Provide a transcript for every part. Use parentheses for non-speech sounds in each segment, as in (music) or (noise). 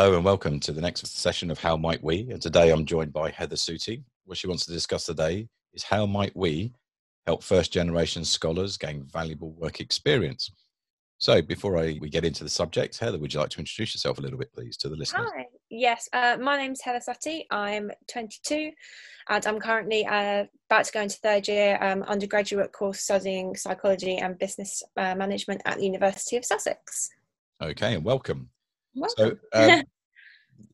Hello and welcome to the next session of How Might We? And today I'm joined by Heather Sooty. What she wants to discuss today is how might we help first generation scholars gain valuable work experience. So before I, we get into the subject, Heather, would you like to introduce yourself a little bit, please, to the listeners? Hi, yes, uh, my name's Heather Sutty. I'm 22 and I'm currently uh, about to go into third year um, undergraduate course studying psychology and business uh, management at the University of Sussex. Okay, and welcome. welcome. So, um, (laughs)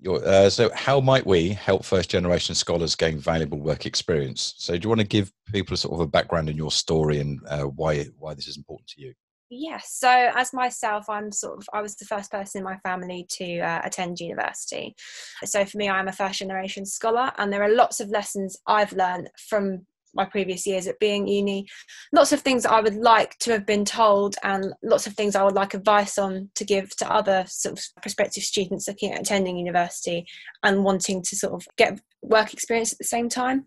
uh, so how might we help first generation scholars gain valuable work experience? So do you want to give people sort of a background in your story and uh, why why this is important to you? Yes. So, as myself, I'm sort of I was the first person in my family to uh, attend university. So, for me, I'm a first generation scholar, and there are lots of lessons I've learned from my previous years at being uni. Lots of things I would like to have been told, and lots of things I would like advice on to give to other sort of prospective students looking at attending university and wanting to sort of get work experience at the same time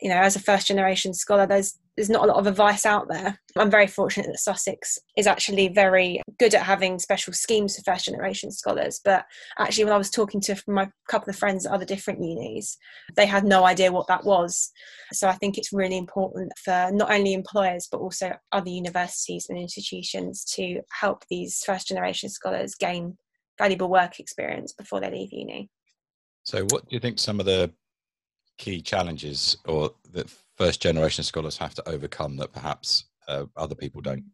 you know, as a first generation scholar, there's there's not a lot of advice out there. I'm very fortunate that Sussex is actually very good at having special schemes for first generation scholars. But actually, when I was talking to my couple of friends at other different unis, they had no idea what that was. So I think it's really important for not only employers but also other universities and institutions to help these first generation scholars gain valuable work experience before they leave uni. So, what do you think some of the key challenges or that first generation scholars have to overcome that perhaps uh, other people don't?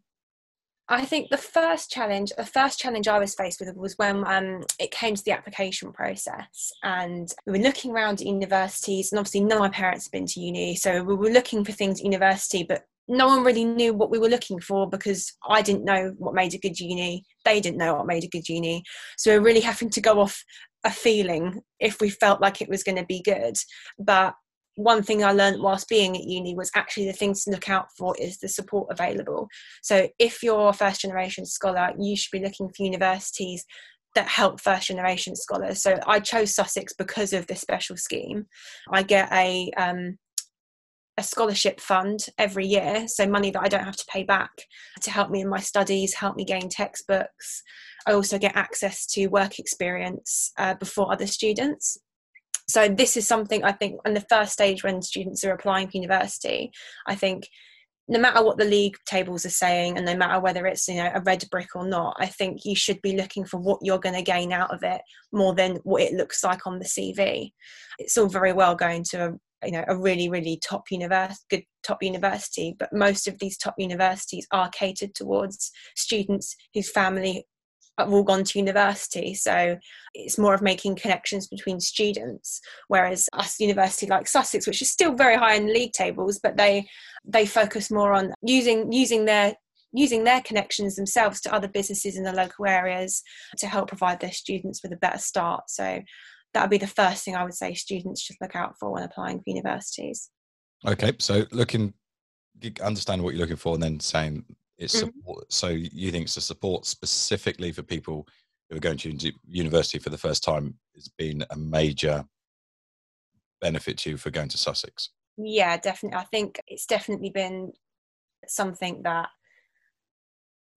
I think the first challenge, the first challenge I was faced with was when um, it came to the application process, and we were looking around at universities, and obviously none of my parents had been to uni, so we were looking for things at university, but no one really knew what we were looking for because I didn't know what made a good uni. They didn't know what made a good uni. So we we're really having to go off a feeling if we felt like it was going to be good. But one thing I learned whilst being at uni was actually the things to look out for is the support available. So if you're a first generation scholar, you should be looking for universities that help first generation scholars. So I chose Sussex because of this special scheme. I get a um, a scholarship fund every year, so money that I don't have to pay back to help me in my studies, help me gain textbooks. I also get access to work experience uh, before other students. So this is something I think on the first stage when students are applying for university, I think no matter what the league tables are saying and no matter whether it's you know a red brick or not i think you should be looking for what you're going to gain out of it more than what it looks like on the cv it's all very well going to a you know a really really top university good top university but most of these top universities are catered towards students whose family have all gone to university. So it's more of making connections between students whereas us university like sussex which is still very high in league tables but they they focus more on using using their using their connections themselves to other businesses in the local areas to help provide their students with a better start. So that would be the first thing I would say students should look out for when applying for universities. Okay, so looking, understand what you're looking for, and then saying it's mm-hmm. support. So you think it's a support specifically for people who are going to university for the first time has been a major benefit to you for going to Sussex? Yeah, definitely. I think it's definitely been something that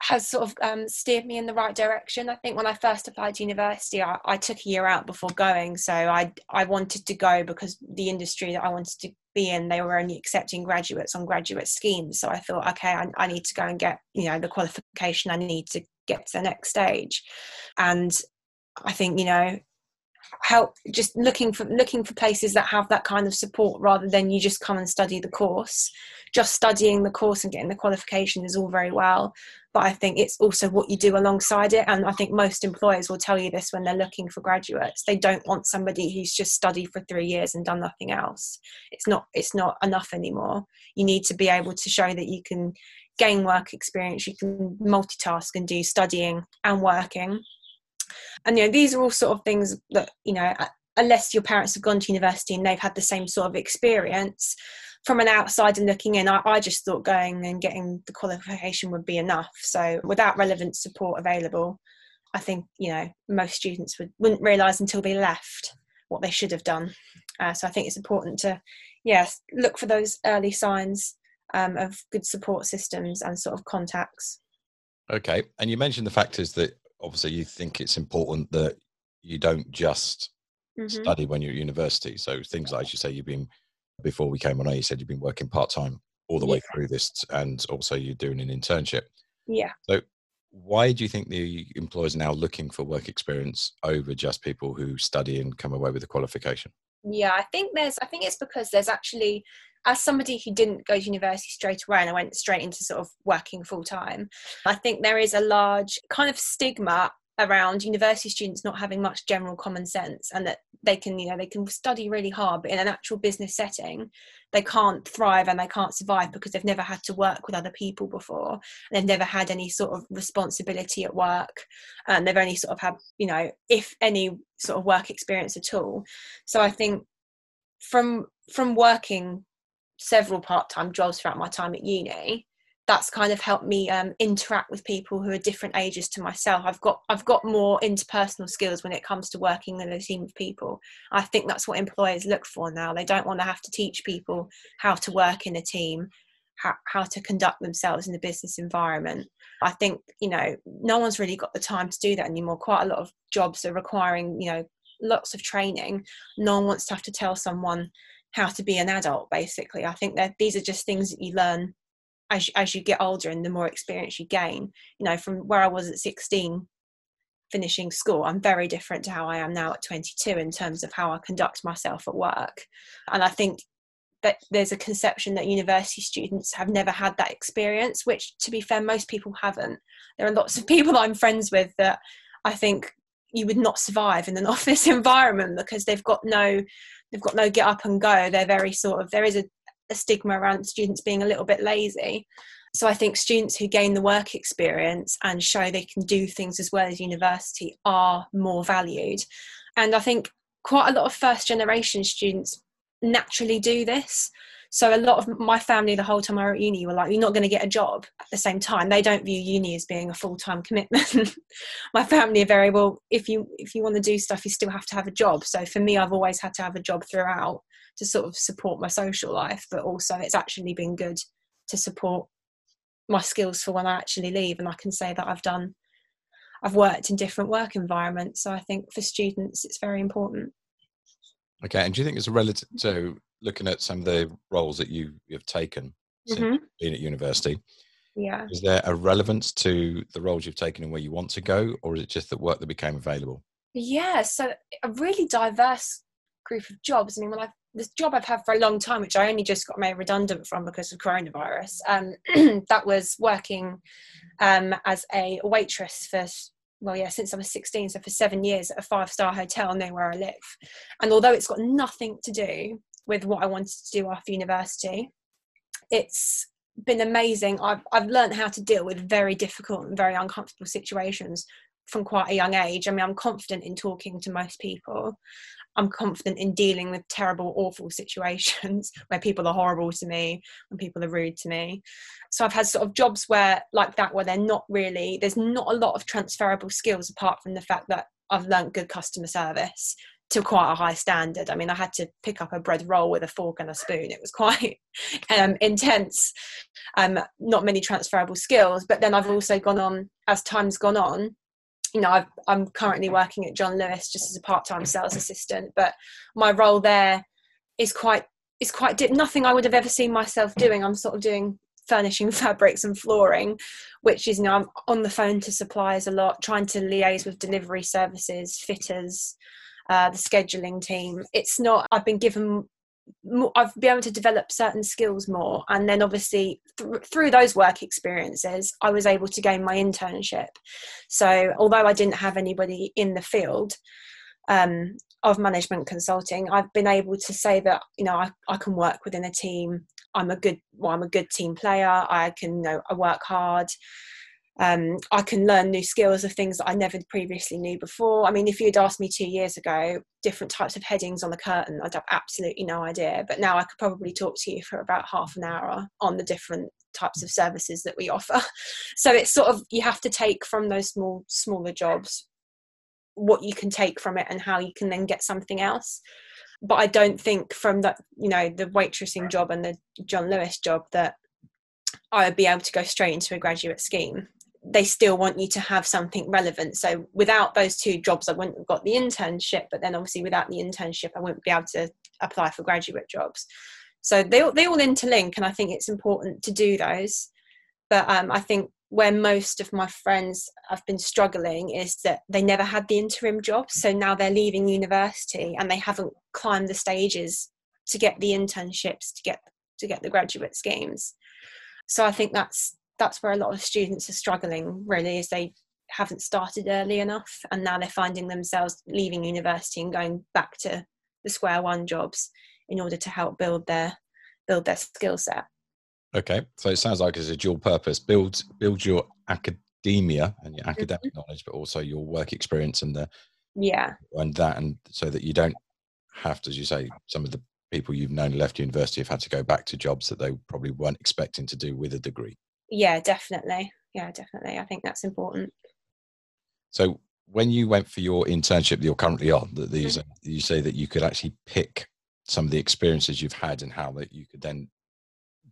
has sort of um, steered me in the right direction. I think when I first applied to university, I, I, took a year out before going. So I I wanted to go because the industry that I wanted to be in, they were only accepting graduates on graduate schemes. So I thought, okay, I, I need to go and get you know the qualification I need to get to the next stage. And I think you know help just looking for looking for places that have that kind of support rather than you just come and study the course. Just studying the course and getting the qualification is all very well but i think it's also what you do alongside it and i think most employers will tell you this when they're looking for graduates. They don't want somebody who's just studied for 3 years and done nothing else. It's not it's not enough anymore. You need to be able to show that you can gain work experience you can multitask and do studying and working and you know these are all sort of things that you know unless your parents have gone to university and they've had the same sort of experience from an outsider looking in I, I just thought going and getting the qualification would be enough. So without relevant support available i think you know most students would, wouldn't realize until they left what they should have done. Uh, so i think it's important to yes look for those early signs um, of good support systems and sort of contacts. Okay. And you mentioned the factors that obviously you think it's important that you don't just mm-hmm. study when you're at university. So things like, as you say, you've been before we came on air, you said you've been working part time all the yeah. way through this, and also you're doing an internship. Yeah. So why do you think the employers are now looking for work experience over just people who study and come away with a qualification? Yeah, I think there's. I think it's because there's actually, as somebody who didn't go to university straight away and I went straight into sort of working full time, I think there is a large kind of stigma around university students not having much general common sense and that they can you know they can study really hard but in an actual business setting they can't thrive and they can't survive because they've never had to work with other people before. And they've never had any sort of responsibility at work and they've only sort of had you know if any sort of work experience at all. So i think from from working several part-time jobs throughout my time at uni that's kind of helped me um, interact with people who are different ages to myself. I've got I've got more interpersonal skills when it comes to working in a team of people. I think that's what employers look for now. They don't want to have to teach people how to work in a team, how, how to conduct themselves in the business environment. I think you know no one's really got the time to do that anymore. Quite a lot of jobs are requiring you know lots of training. No one wants to have to tell someone how to be an adult. Basically, I think that these are just things that you learn as as you get older and the more experience you gain. You know from where i was at 16 finishing school i'm very different to how i am now at 22 in terms of how i conduct myself at work. And i think that there's a conception that university students have never had that experience which to be fair most people haven't. There are lots of (laughs) people i'm friends with that i think you would not survive in an (laughs) office environment because they've got no they've got no get up and go they're very sort of there is a a stigma around students being a little bit lazy. So I think students who gain the work experience and show they can do things as well as university are more valued. And I think quite a lot of first generation students naturally do this. So a lot of my family, the whole time I was at uni, were like, "You're not going to get a job." At the same time, they don't view uni as being a full time commitment. (laughs) my family are very well. If you if you want to do stuff, you still have to have a job. So for me, I've always had to have a job throughout to sort of support my social life, but also it's actually been good to support my skills for when I actually leave. And I can say that I've done, I've worked in different work environments. So I think for students, it's very important. Okay. And do you think it's a relative, so looking at some of the roles that you, you've taken since mm-hmm. being at university, yeah. Is there a relevance to the roles you've taken and where you want to go, or is it just the work that became available? Yeah, so a really diverse group of jobs. I mean, when I this job I've had for a long time, which I only just got made redundant from because of coronavirus, um, (clears throat) that was working um, as a waitress for well, yeah, since I was 16, so for seven years at a five star hotel near where I live. And although it's got nothing to do with what I wanted to do after university, it's been amazing. I've, I've learned how to deal with very difficult and very uncomfortable situations from quite a young age. I mean, I'm confident in talking to most people. I'm confident in dealing with terrible, awful (laughs) situations where people are horrible to me, when people are rude to me. So I've had sort of jobs where, like that, where they're not really, there's not a lot of transferable skills apart from the fact that I've learned good customer service to quite a high standard. I mean, I had to pick up a bread roll with a fork and a spoon. It was (laughs) quite um, intense. Um, not many transferable skills. But then I've also gone on, as time's gone on, you know, i am currently working at John Lewis just as a part-time sales assistant, but my role there is quite is quite nothing I would have ever seen myself doing. I'm sort of doing furnishing (laughs) fabrics and flooring, which is you know I'm on the phone to suppliers a lot, trying to liaise with delivery services, fitters, uh, the scheduling team. It's not. I've been given I've been able to develop certain skills more, and then obviously th- through those work experiences, I was able to gain my internship. So although I didn't have anybody in the field um, of management consulting, I've been able to say that you know I, I can work within a team. I'm a good well, I'm a good team player. I can you know I work hard um, I can learn new skills of things that I never previously knew before. I mean, if you'd asked me two years ago, different types of headings on the curtain, I'd have absolutely no idea. But now I could probably talk to you for about half an hour on the different types of services that we offer. (laughs) So it's sort of you have to take from those small, smaller jobs what you can take from it and how you can then get something else. But I don't think from that, you know, the waitressing job and the John Lewis job that I would be able to go straight into a graduate scheme they still want you to have something relevant. So without those two jobs, I wouldn't have got the internship. But then obviously without the internship, I wouldn't be able to apply for graduate jobs. So they they all interlink, and I think it's important to do those. But um, I think where most of my friends have been struggling is that they never had the interim job, so now they're leaving university and they haven't climbed the stages to get the internships to get to get the graduate schemes. So I think that's that's where a lot of students are struggling really is they haven't started early enough and now they're finding themselves leaving university and going back to the square one jobs in order to help build their build their skill set. Okay so it sounds like it's a dual purpose build build your academia and your academic mm-hmm. knowledge but also your work experience and the yeah. and that and so that you don't have to as you say some of the people you've known left university have had to go back to jobs that they probably weren't expecting to do with a degree yeah definitely. Yeah definitely. I think that's important. So when you went for your internship that you're currently on that these mm-hmm. you say that you could actually pick some of the experiences you've had and how that you could then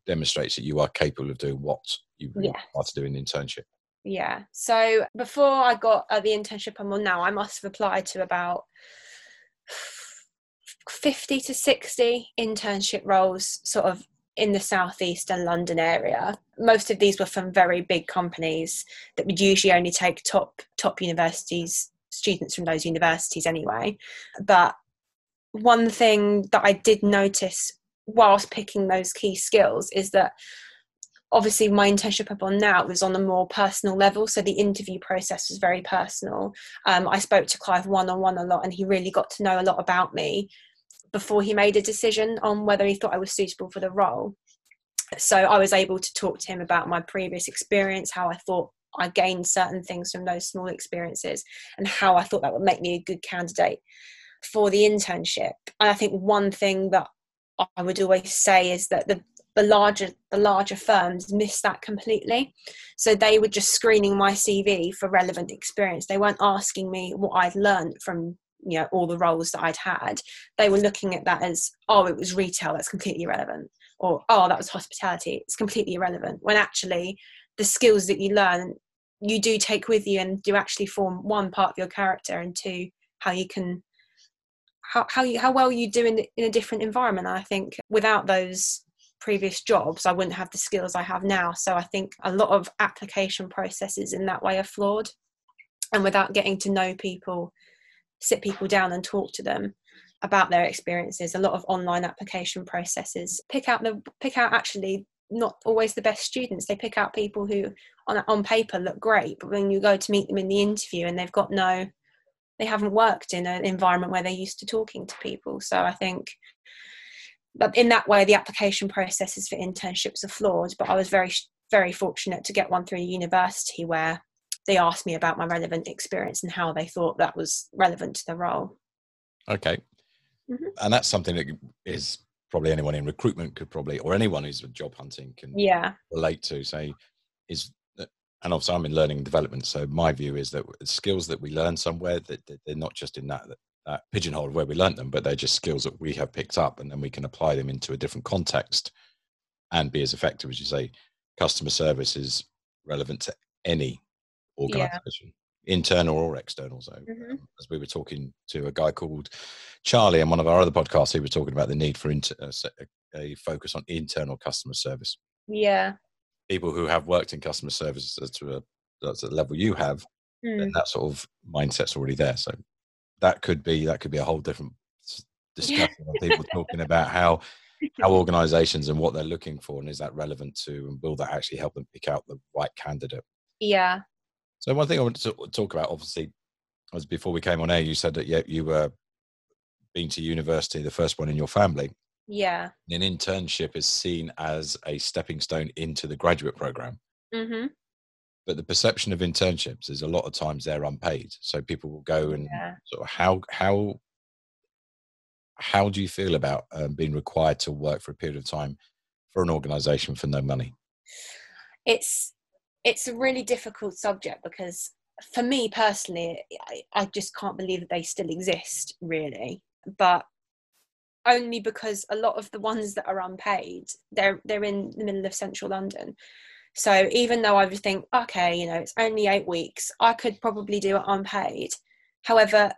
demonstrate that you are capable of doing what you yeah. are to do in the internship. Yeah. So before i got uh, the internship i'm on now i must have applied to about 50 to 60 internship roles sort of in the southeast and London area. Most of these were from very big companies that would usually only take top top universities students from those universities anyway. But one thing that I did notice whilst picking those key skills is that obviously my internship up on now was on a more personal level so the interview process was very personal um, i spoke to clive one-on-one a lot and he really got to know a lot about me before he made a decision on whether he thought I was suitable for the role. So I was able to talk to him about my previous experience, how I thought I gained certain things from those small experiences, and how I thought that would make me a good candidate for the internship. And I think one thing that I would always say is that the the larger the larger firms miss that completely so they were just screening my cv for relevant experience they weren't asking me what i'd learned from you know all the roles that I'd had, they were looking at that as oh it was retail that's completely irrelevant, or oh that was hospitality it's completely irrelevant. When actually the skills that you learn you do take with you and do actually form one part of your character and two how you can how how you how well you do in in a different environment. I think without those previous jobs I wouldn't have the skills I have now. So I think a lot of application processes in that way are flawed. And without getting to know people sit people down and talk to them about their experiences. A lot of online application processes pick out the pick out actually not always the best students. They pick out people who on on paper look great but when you go to meet them in the interview and they've got no they haven't worked in an environment where they're used to talking to people. So i think but in that way the application processes for internships are flawed but i was very very fortunate to get one through a university where they asked me about my relevant experience and how they thought that was relevant to the role. Okay. Mm-hmm. And that's something that is probably anyone in recruitment could probably, or anyone who's job hunting can yeah. relate to. Say, is and also I'm in learning and development. So my view is that skills that we learn somewhere that, they're not just in that, that pigeonhole where we learned them, but they're just skills that we have picked up, and then we can apply them into a different context and be as effective as you say. Customer service is relevant to any organization, yeah. internal or external. So, mm-hmm. um, as we were talking to a guy called Charlie on one of our other podcasts, he was talking about the need for inter- uh, a focus on internal customer service. Yeah. People who have worked in customer services to a that's the level you have, mm. and that sort of mindset's already there. So that could be that could be a whole different discussion of people talking about how how (laughs) organizations and what they're looking for and is that relevant to and will that actually help them pick out the right candidate yeah so one thing I wanted to talk about, obviously, was before we came on air, you said that yeah, you were being to university, the first one in your family. Yeah. An internship is seen as a stepping stone into the graduate program. Mm-hmm. But the perception of internships is a lot of times they're unpaid. So people will go and yeah. sort of how how how do you feel about um, being required to work for a period of time for an organization for no money? It's it's a really difficult subject because for me personally I, I, just can't believe that they still exist really but only because a lot of the ones that are unpaid they're they're in the middle of central london So even though I would think, okay, you know, it's only eight weeks, I could probably do it unpaid. However,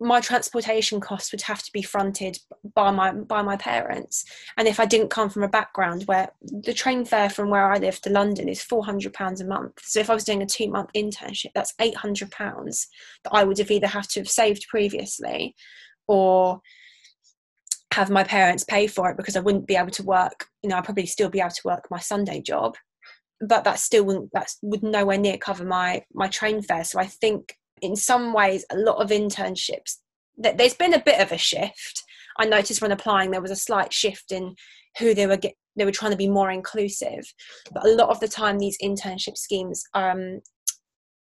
my transportation costs would have to be fronted by my by my parents. And if i didn't come from a background where the train fare from where i live to london is 400 pounds a month. So if i was doing a two month internship that's 800 pounds that i would have either have to have saved previously or have my parents pay for it because i wouldn't be able to work. You know i'd probably still be able to work my sunday job but that still wouldn't that would nowhere near cover my my train fare. So i think in some ways a lot of internships there's been a bit of a shift. I noticed when applying there was a slight shift in who they were get, they were trying to be more inclusive. But a lot of the time these internship schemes um,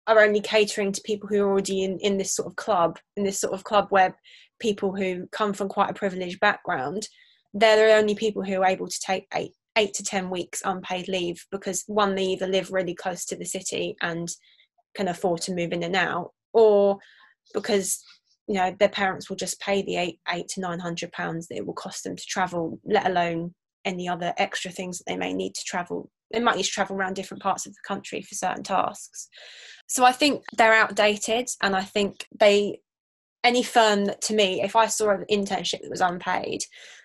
are only catering to people who are already in, in this sort of club in this sort of club where people who come from quite a privileged background they're the only people who are able to take eight eight to ten weeks unpaid leave because one they either live really close to the city and can afford to move in and out, or because you know their parents will just pay the eight eight to nine hundred pounds that it will cost them to travel, let alone any other extra things that they may need to travel. They might need to travel around different parts of the country for certain tasks. So I think they're outdated, and I think they any firm that to me, if I saw an internship that was unpaid,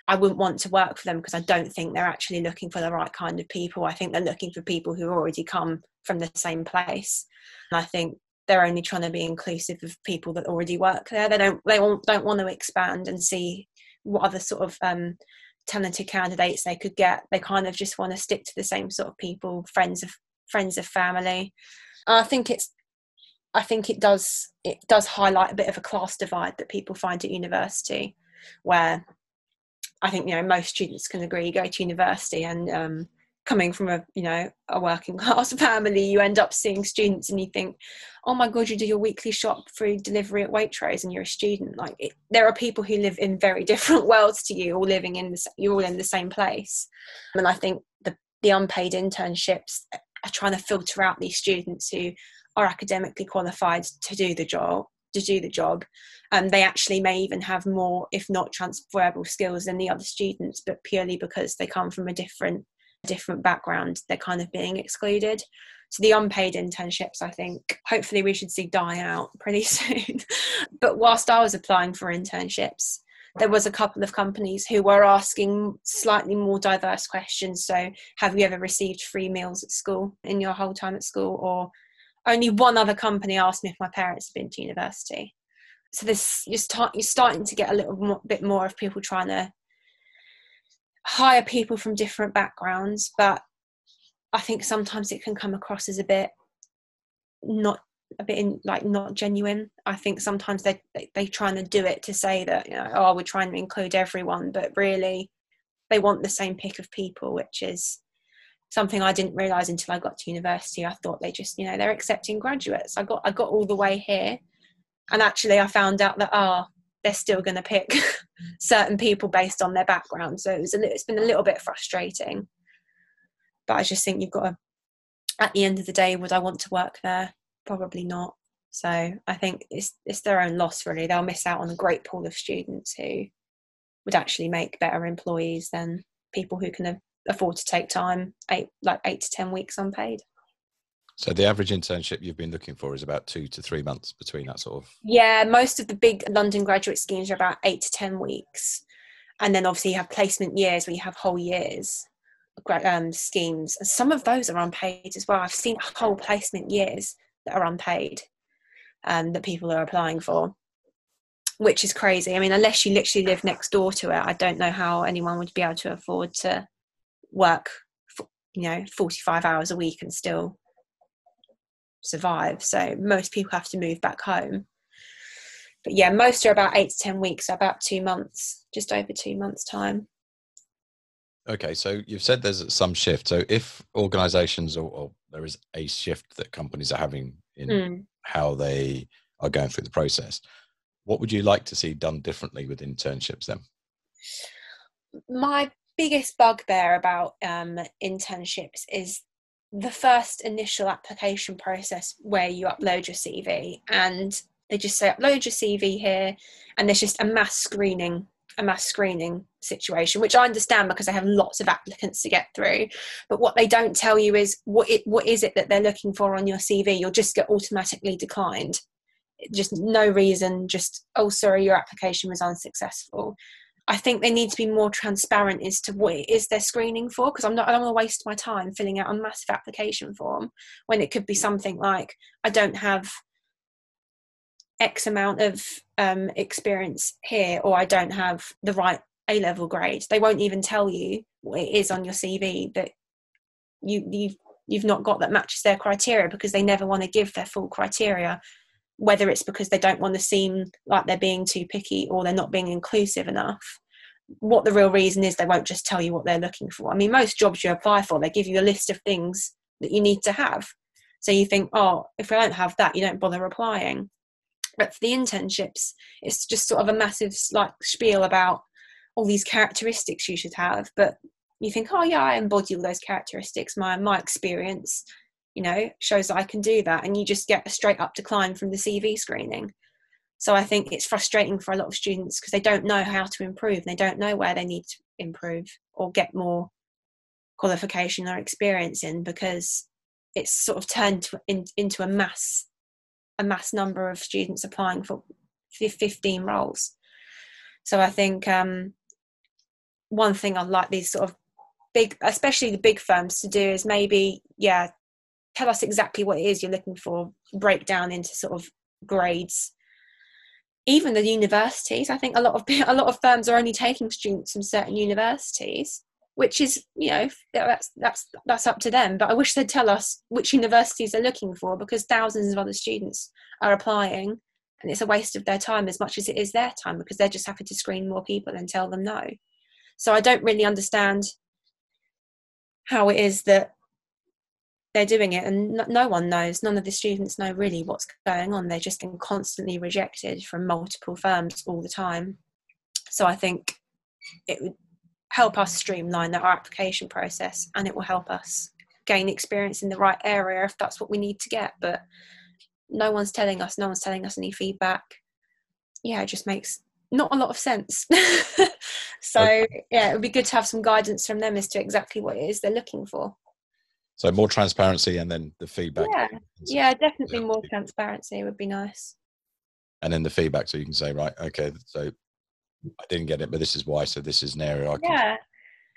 I wouldn't want to work for them because I don't think they're actually looking for the right kind of people. I think they're looking for people who already come from the same place. And I think they're only trying to be inclusive of people that already work there. They don't they don't want to expand and see what other sort of um, talented candidates they could get. They kind of just want to stick to the same sort of people, friends of friends of family. I think it's I think it does it does highlight a bit of a class divide that people find at university, where I think you know most students can agree you go to university and um, coming from a you know a working (laughs) class family you end up seeing students and you think oh my god you do your weekly shop through delivery at waitrose and you're a student. Like it, there are people who live in very (laughs) different worlds to you all living in the you're all in the same place. And i think the the unpaid internships are trying to filter out these students who are academically qualified to do the job to do the job. And they actually may even have more if not transferable skills than the other students but purely because they come from a different different background they're kind of being excluded. So the unpaid internships i think hopefully we should see die out pretty (laughs) soon. But whilst i was applying for internships there was a couple of companies who were asking slightly more diverse questions. So have you ever received free meals at school in your whole time at school? or only one other company asked me if my parents had been to university so this you're, start, you're starting to get a little more, bit more of people trying to hire people from different backgrounds, but I think sometimes it can come across as a bit not a bit in, like not genuine. I think sometimes they, they they trying to do it to say that you know oh we're trying to include everyone, but really they want the same pick of people, which is something I didn't realize until I got to university. I thought they just you know they're accepting graduates. I got I got all the way here, and actually I found out that ah oh, they're still going to pick (laughs) certain people based on their background. So it was a, it's been a little bit frustrating. But I just think you've got to, at the end of the day, would I want to work there? Probably not. So I think it's it's their own loss really. They'll miss out on a great pool of students who would actually make better employees than people who can afford to take time eight like eight to ten weeks unpaid. So the average internship you've been looking for is about two to three months between that sort of. Yeah, most of the big London graduate schemes are about eight to ten weeks, and then obviously you have placement years where you have whole years um, schemes. And some of those are unpaid as well. I've seen whole placement years that are unpaid, um, that people are applying for, which is crazy. I mean, unless you literally live next door to it, I don't know how anyone would be able to afford to work, you know, forty-five hours a week and still survive. So most people have to move back home. But yeah, most are about eight to 10 weeks, about two months, just over two months' time. Okay, so you've said there's some shift. So if organizations or, or there is a shift that companies are having in mm. how they are going through the process, what would you like to see done differently with internships then? My biggest bugbear about um, internships is the first initial application process where you upload your CV and they just say upload your CV here and there's just a mass screening a mass screening situation, which I understand because they have lots of applicants to get through. But what they don't tell you is what it what is it that they're looking for on your CV. You'll just get automatically declined. Just no reason. Just oh, sorry, your application was unsuccessful. I think they need to be more transparent as to what it is they're screening for because I'm not I don't want to waste my time filling out a massive application form when it could be something like I don't have X amount of um, experience here or I don't have the right A level grade. They won't even tell you what it is on your CV that you you've you've not got that matches their criteria because they never want to give their full criteria whether it's because they don't want to seem like they're being too picky or they're not being inclusive enough what the real reason is they won't just tell you what they're looking for. I mean most jobs you apply for they give you a list of things that you need to have. So you think oh if i don't have that you don't bother applying. But for the internships it's just sort of a massive like spiel about all these characteristics you should have. But you think oh yeah i embody all those characteristics my my experience you know shows that i can do that and you just get a straight up decline from the cv screening. So i think it's frustrating for a lot of students because they don't know how to improve they don't know where they need to improve or get more qualification or experience in because it's sort of turned to, in, into a mass a mass number of students applying for 15 roles. So i think um, one thing i'd like these sort of big especially the big firms to do is maybe yeah tell us exactly what it is you're looking for break down into sort of grades. Even the universities i think a lot of (laughs) a lot of firms are only taking students from certain universities which is you know that's that's that's up to them but i wish they'd tell us which universities they're looking for because thousands of other students are applying and it's a waste of their time as much as it is their time because they're just having to screen more people and tell them no. So i don't really understand how it is that they're doing it and no one knows none of the students know really what's going on. They're just getting constantly rejected from multiple firms all the time. So i think it would help us streamline our application process and it will help us gain experience in the right area if that's what we need to get. But no one's telling us no one's telling us any feedback. Yeah it just makes not a lot of sense. (laughs) So yeah it would be good to have some guidance from them as to exactly what it is they're looking for so more transparency and then the feedback. Yeah, yeah, definitely more transparency would be nice. And then the feedback, so you can say, right, okay, so I didn't get it, but this is why. So this is an area I can. Yeah,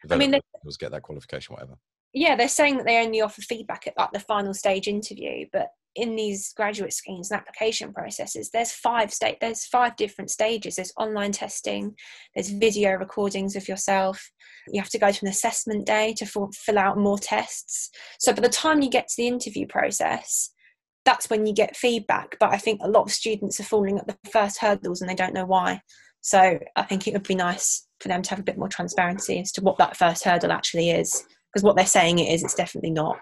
I mean, they, get that qualification, whatever. Yeah, they're saying that they only offer feedback at like the final stage interview, but in these graduate schemes and application processes there's five state there's five different stages. There's online testing there's video recordings of yourself. You have to go to an assessment day to fill out more tests. So by the time you get to the interview process that's when you get feedback. But i think a lot of students are falling at the first hurdles and they don't know why. So i think it would be nice for them to have a bit more transparency as to what that first hurdle actually is because what they're saying it is it's definitely not.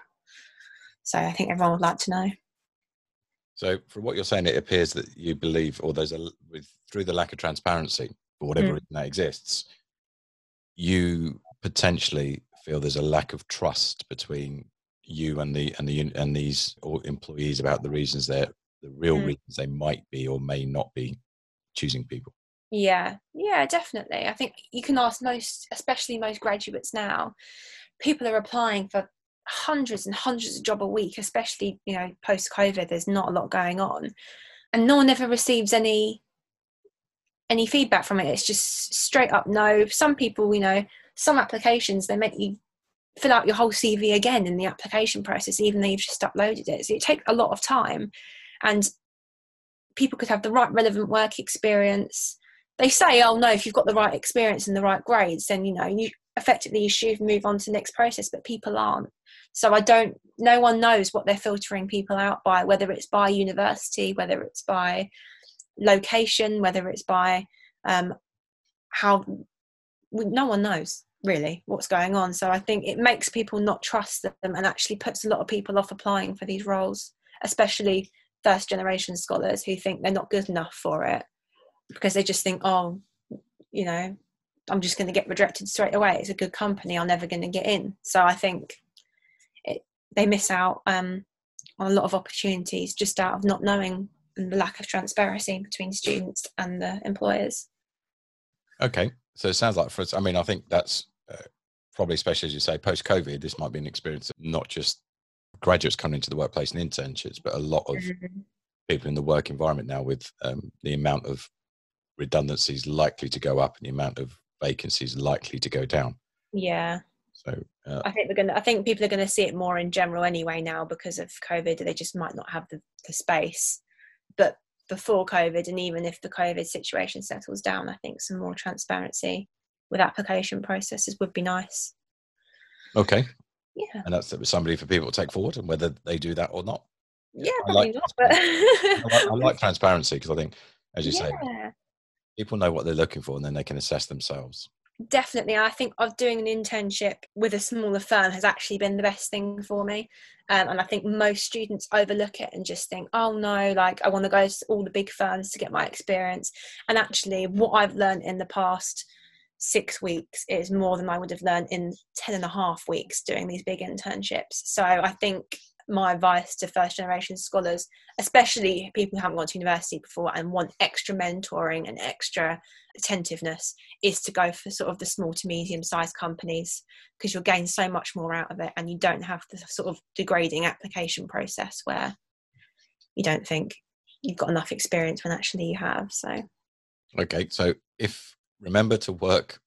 So i think everyone would like to know so, from what you're saying, it appears that you believe, or there's a with through the lack of transparency for whatever mm. reason that exists, you potentially feel there's a lack of trust between you and the and the and these employees about the reasons they're the real mm. reasons they might be or may not be choosing people. Yeah, yeah, definitely. I think you can ask most, especially most graduates now. People are applying for hundreds and hundreds of job a week, especially you know post COVID. There's not a lot going on, and no one ever receives any any feedback from it. It's just straight up no. Some people, you know, some applications they make you fill out your whole CV again in the application process, even though you've just uploaded it. So it takes a lot of time, and people could have the right relevant work experience. They say, "Oh no, if you've got the right experience and the right grades, then you know you effectively you should move on to the next process." But people aren't. So I don't, no one knows what they're filtering people out by, whether it's by university, whether it's by location, whether it's by um, how, no one knows really what's going on. So I think it makes people not trust them and actually puts a lot of people off applying for these roles, especially first generation scholars who think they're not good enough for it because they just think, oh, you know, I'm just going to get rejected straight away. It's a good company. I'm never going to get in. So I think they miss out um, on a lot of opportunities just out of not knowing and the lack of transparency between students and the employers. Okay, So it sounds like for us, I mean, I think that's uh, probably, especially as you say, post COVID, this might be an experience of not just graduates coming into the workplace and internships, but a lot of mm-hmm. people in the work environment now with um, the amount of redundancies likely to go up and the amount of vacancies likely to go down. Yeah. So uh, I think we're gonna. I think people are going to see it more in general anyway now because of COVID. They just might not have the, the space. But before COVID, and even if the COVID situation settles down, I think some more transparency with application processes would be nice. Okay. Yeah. And that's somebody for people to take forward, and whether they do that or not. Yeah, I like, not, but I, like, I like transparency because I think, as you (laughs) yeah. say, people know what they're looking for, and then they can assess themselves. Definitely i think of doing an internship with a smaller firm has actually been the best thing for me. Um, and i think most students overlook it and just think oh no like i want to go to all the big firms to get my experience. And actually what i've learned in the past six weeks is more than i would have learned in 10 and a half weeks doing these big internships. So i think my advice to first generation scholars, especially people who haven't gone to university before and want extra mentoring and extra attentiveness, is to go for sort of the small to medium sized companies because you'll gain so much more out of it and you don't have the sort of degrading application process where you don't think you've got enough experience when actually you have. So, okay, so if remember to work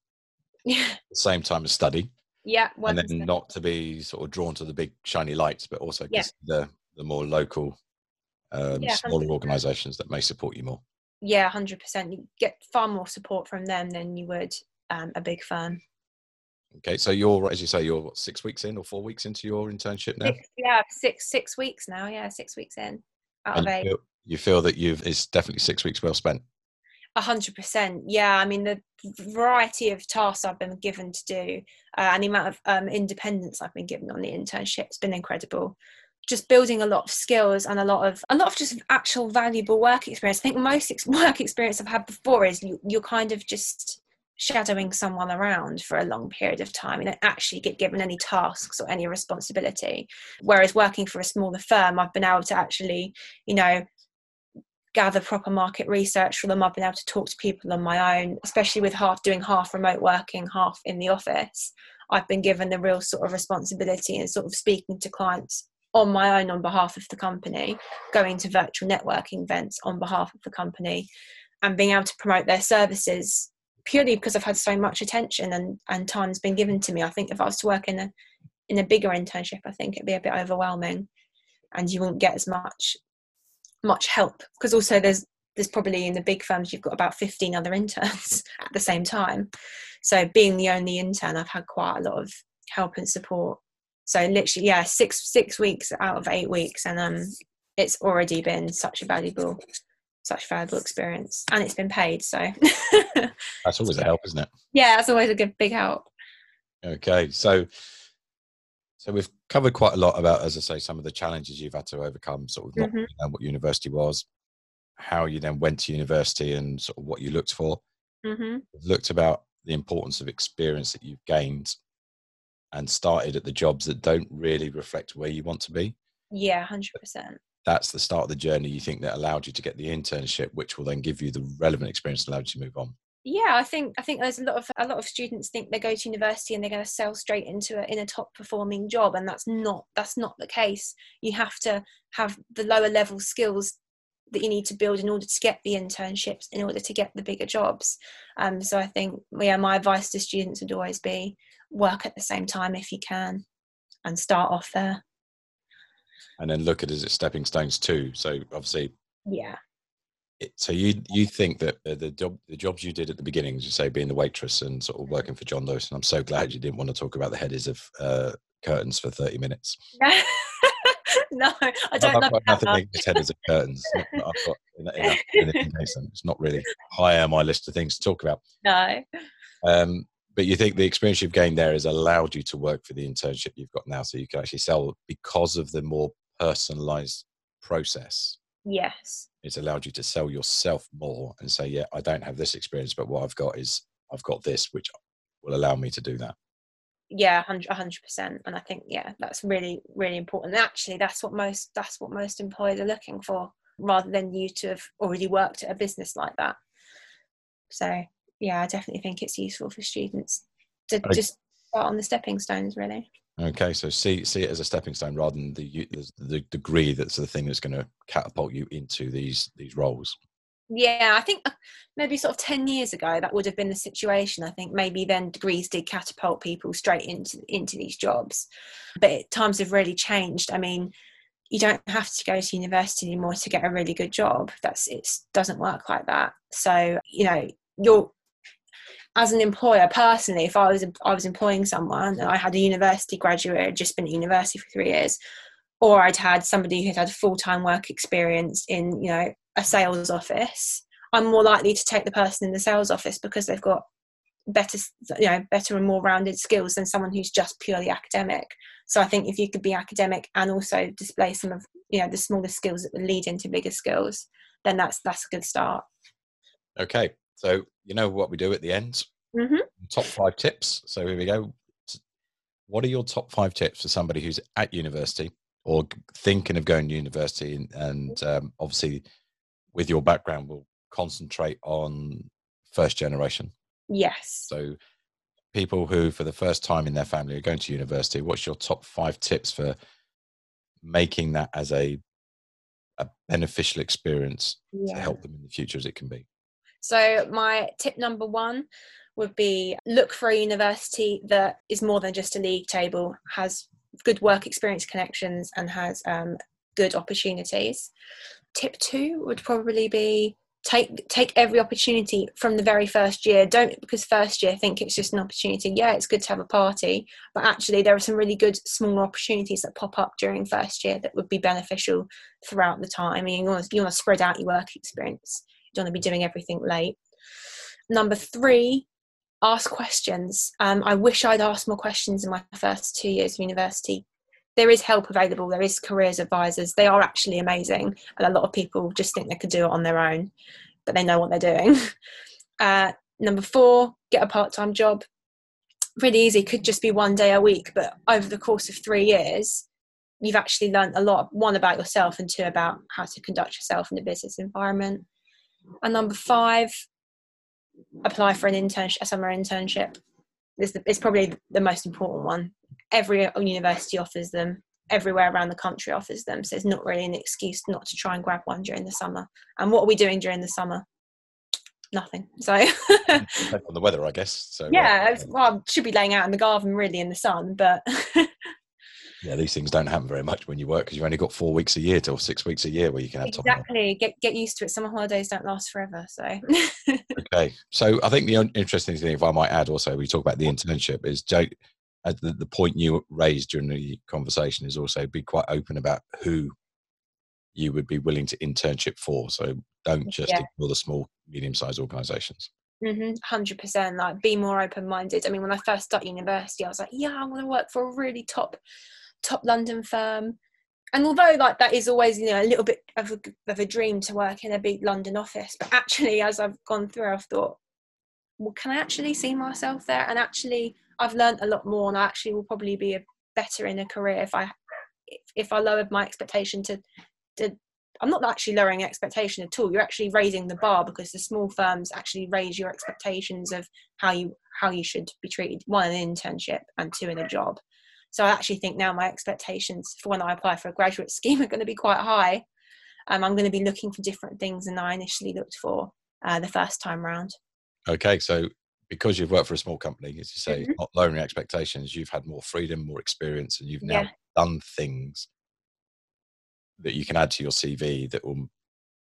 yeah. (laughs) the same time as study yeah and then not to be sort of drawn to the big shiny lights but also yeah. the the more local um, yeah, smaller organizations that may support you more. Yeah 100% you get far more support from them than you would um, a big firm. Okay so you're as you say you're what, six weeks in or four weeks into your internship now? Six, yeah six six weeks now yeah six weeks in out and of eight. you feel, you feel that you've it's definitely six weeks well spent. A hundred percent. Yeah, I mean the variety of tasks I've been given to do uh, and the amount of um, independence I've been given on the internship has been incredible. Just building a lot of skills and a lot of a lot of just actual valuable work experience. I think most ex- (laughs) work experience I've had before is you, you're kind of just shadowing someone around for a long period of time and actually get given any tasks or any responsibility. Whereas working for a smaller firm, I've been able to actually, you know, gather proper market research for them. I've been able to talk to people on my own, especially with half doing half remote working, half in the office. I've been given the real sort of responsibility and sort of speaking to clients on my own on behalf of the company, going to virtual networking events on behalf of the company, and being able to promote their services purely because I've had so much attention and, and time's been given to me. I think if I was to work in a in a bigger internship, I think it'd be a bit overwhelming and you wouldn't get as much much help because also there's there's probably in the big firms you've got about 15 other interns (laughs) at the same time. So being the only intern i've had quite a lot of help and support. So literally yeah six six weeks out of eight weeks and um it's already been such a valuable such valuable experience and it's been paid so. (laughs) That's always a help isn't it? Yeah that's always a good big help. Okay so so we've covered quite a lot about, as I say, some of the challenges you've had to overcome, sort of not mm-hmm. what university was, how you then went to university, and sort of what you looked for. Mm-hmm. Looked about the importance of experience that you've gained, and started at the jobs that don't really reflect where you want to be. Yeah, hundred percent. That's the start of the journey. You think that allowed you to get the internship, which will then give you the relevant experience and allowed you to move on yeah i think i think there's a lot of a lot of students think they go to university and they're going to sell straight into a in a top performing job and that's not that's not the case. You have to have the lower level skills that you need to build in order to get the internships in order to get the bigger jobs. Um, so i think yeah my advice to students would always be work at the same time if you can and start off there. And then look at it as stepping stones too. So obviously yeah so you you think that the job the jobs you did at the beginning, as you say, being the waitress and sort of working for John Lewis, and I'm so glad you didn't want to talk about the headers of uh, curtains for 30 minutes. (laughs) no, I don't know. Nothing against headers of curtains. I've got enough, (laughs) It's not really high on my list of things to talk about. No. Um, but you think the experience you've gained there has allowed you to work for the internship you've got now, so you can actually sell because of the more personalised process Yes. It's allowed you to sell yourself more and say, yeah, I don't have this experience, but what I've got is I've got this, which will allow me to do that. Yeah, hundred percent. And I think yeah, that's really really important. And actually, that's what most that's what most employers are looking for, rather than you to have already worked at a business like that. So yeah, I definitely think it's useful for students to okay. just start on the stepping stones, really. Okay, so see see it as a stepping stone rather than the the, degree that's the thing that's going to catapult you into these these roles. Yeah, I think uh, maybe sort of 10 years ago that would have been the situation. I think maybe then degrees did catapult people straight into into these jobs. But times have really changed. I mean, you don't have to go to university anymore to get a really good job. That's it doesn't work like that. So, you know, you're as an employer personally, if I was I was employing someone and I had a university graduate, just been at university for three years, or I'd had somebody who'd had full time work experience in, you know, a sales office, I'm more likely to take the person in the sales office because they've got better you know better and more rounded skills than someone who's just purely academic. So i think if you could be academic and also display some of you know the smaller skills that would lead into bigger skills then that's that's a good start. Okay so you know what we do at the end? Mm-hmm. top five tips. So here we go. What are your top five tips for somebody who's at university or thinking of going to university and, and um, obviously with your background we'll concentrate on first generation? Yes. So people who for the first time in their family are going to university what's your top five tips for making that as a a beneficial experience yeah. to help them in the future as it can be so my tip number one would be look for a university that is more than just a league table has good work experience connections and has um, good opportunities. Tip two would probably be take take every opportunity from the very first year. Don't because first year think it's just an opportunity. Yeah it's good to have a party but actually there are some really good small opportunities that pop up during first year that would be beneficial throughout the time. I mean, you want to, you want to spread out your work experience don't want to be doing everything late? Number three ask questions. Um, i wish i'd asked more questions in my first two years of university. There is help available there is careers advisors they are actually amazing and a lot of people just think they could do it on their own but they know what they're doing. (laughs) Uh, number four get a part-time job. Really easy could just be one day a week but over the course of three years you've actually learned a lot one about yourself and two about how to conduct yourself in a business environment and number five apply for an internship a summer internship. It's probably the most important one. Every university offers them everywhere around the country offers them. So it's not really an excuse not to try and grab one during the summer. And what are we doing during the summer? Nothing. So (laughs) on the weather i guess. So yeah uh, well I should be laying out in the garden really in the sun but (laughs) yeah these things don't happen very much when you work because you've only got four weeks a year till six weeks a year where you can have exactly. Get get used to it. Summer holidays don't last forever so. (laughs) Okay. So i think the interesting thing if i might add also we talk about the internship is the, the point you raised during the conversation is also be quite open about who you would be willing to internship for. So don't just yeah. ignore the small, medium-sized organisations. Mm-hmm, 100% like be more open-minded. I mean when i first started university i was like yeah i want to work for a really top top london firm and although like that is always you know a little bit of a, of a dream to work in a big london office but actually as i've gone through i've thought well can i actually see myself there and actually I've learned a lot more, and I actually will probably be a better in a career if I if I lowered my expectation to to I'm not actually lowering expectation at all. You're actually raising the bar because the small firms actually raise your expectations of how you how you should be treated. One, an internship, and two, in a job. So I actually think now my expectations for when I apply for a graduate (laughs) scheme are going to be quite high. Um, I'm going to be looking for different things than I initially looked for uh, the first time round. Okay, so because you've worked for a small company, as you say, mm-hmm. not lowering expectations, you've had more freedom, more experience, and you've now yeah. done things that you can add to your CV that will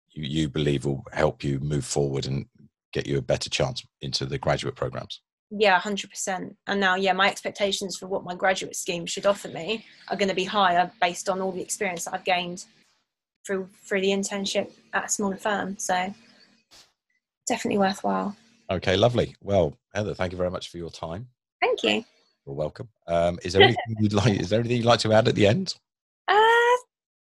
you, you believe will help you move forward and get you a better chance into the graduate programs. Yeah, hundred percent. And now, yeah, my expectations for what my graduate scheme should offer me are going to be higher based on all the experience that I've gained through through the internship at a smaller firm. So definitely worthwhile. Okay, lovely. Well, Heather, thank you very much for your time. Thank you. You're welcome. Um, is there anything (laughs) you'd like? Is there anything you'd like to add at the end? Uh,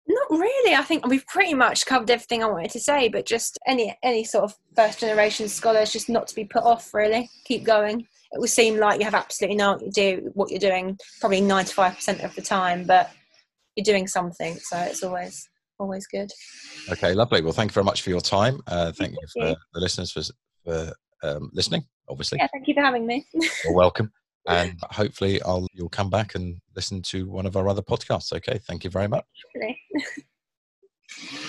not really. I think we've pretty much covered everything I wanted to say. But just any any sort of first generation scholars, just not to be put off. Really, keep going. It would seem like you have absolutely no idea what you're doing, probably ninety five percent of the time, but you're doing something. So it's always always good. Okay, lovely. Well, thank you very much for your time. Uh, thank, thank you for you. the listeners for, for um, listening. obviously. Yeah, thank you for having me. (laughs) You're welcome. And hopefully I'll you'll come back and listen to one of our other podcasts. Okay. Thank you very much. (laughs)